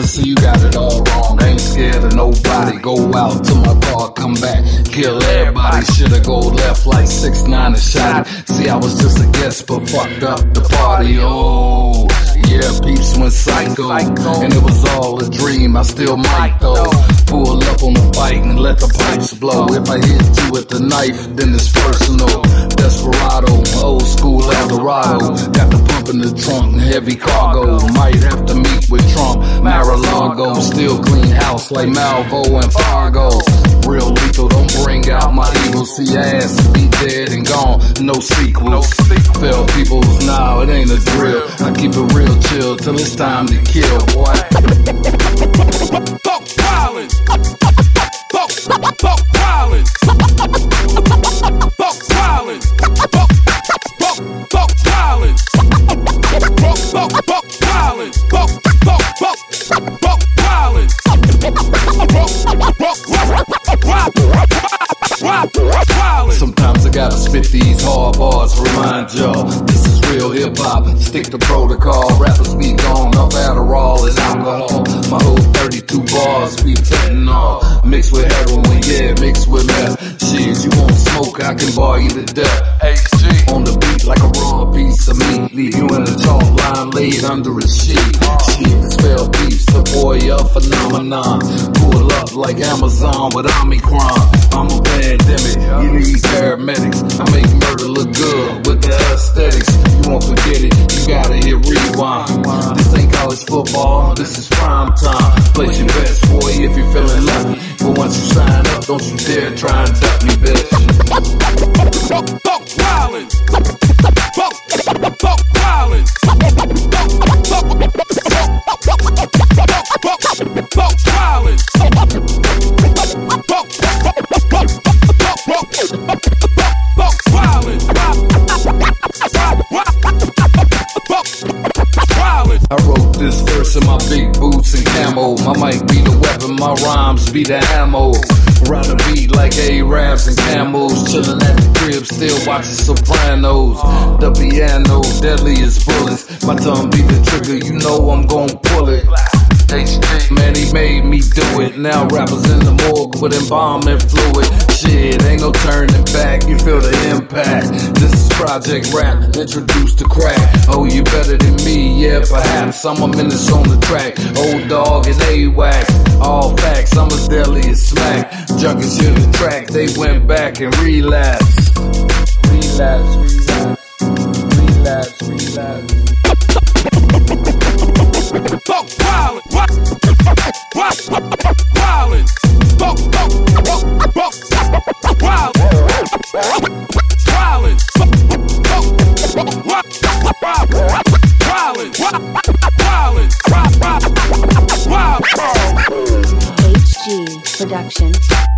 I see you got it all wrong. Ain't scared of nobody. Go out to my car, come back, kill everybody. Shoulda go left like six nine and shot it. See, I was just a guest, but fucked up the party. Oh. Yeah, peeps went psycho, and it was all a dream. I still might though. Pull up on the bike and let the pipes blow. If I hit you with the knife, then it's personal. Desperado, old school Eldorado. Got the pump in the trunk, heavy cargo. Might have to meet with. Still clean house like Malvo and Fargo. Real lethal, don't bring out my evil. See ass be dead and gone, no sequels. Fell people, now it ain't a drill. I keep it real chill till it's time to kill, boy. These hard bars, remind y'all this is real hip hop. Stick to protocol, rappers be gone off Adderall and alcohol. My whole 32 bars be fentanyl, mixed with heroin, yeah, mixed with meth. Shit, you want smoke, I can bar you to death. HG on the beat like a raw piece of meat, leave you in a chalk line laid under a sheet. Shit, spell beats, the boy a phenomenon. Pull like Amazon with Omicron. I'm a pandemic, you need paramedics. I make murder look good with the aesthetics. You won't forget it, you gotta hit rewind. This ain't college football, this is prime time. Place your best, boy, if you're feeling lucky. But once you sign up, don't you dare try and duck me, bitch. Wildin'. My mic be the weapon, my rhymes be the ammo. Run the beat like A-Rabs and camels. Chillin' at the crib, still watching Sopranos. The piano, deadly as bullets. My tongue be the trigger, you know I'm gon' pull it. Man, he made me do it. Now rappers in the morgue with embalming fluid. Shit, ain't no turning back. You feel the impact. Project Rap, introduced to crack. Oh, you better than me, yeah, perhaps. I'm a menace on the track. Old dog and AWAC. All facts, I'm as deadly as smack. Junkies hear the track, they went back and relapsed. Relapse, relapse, relapse, relapse. Production.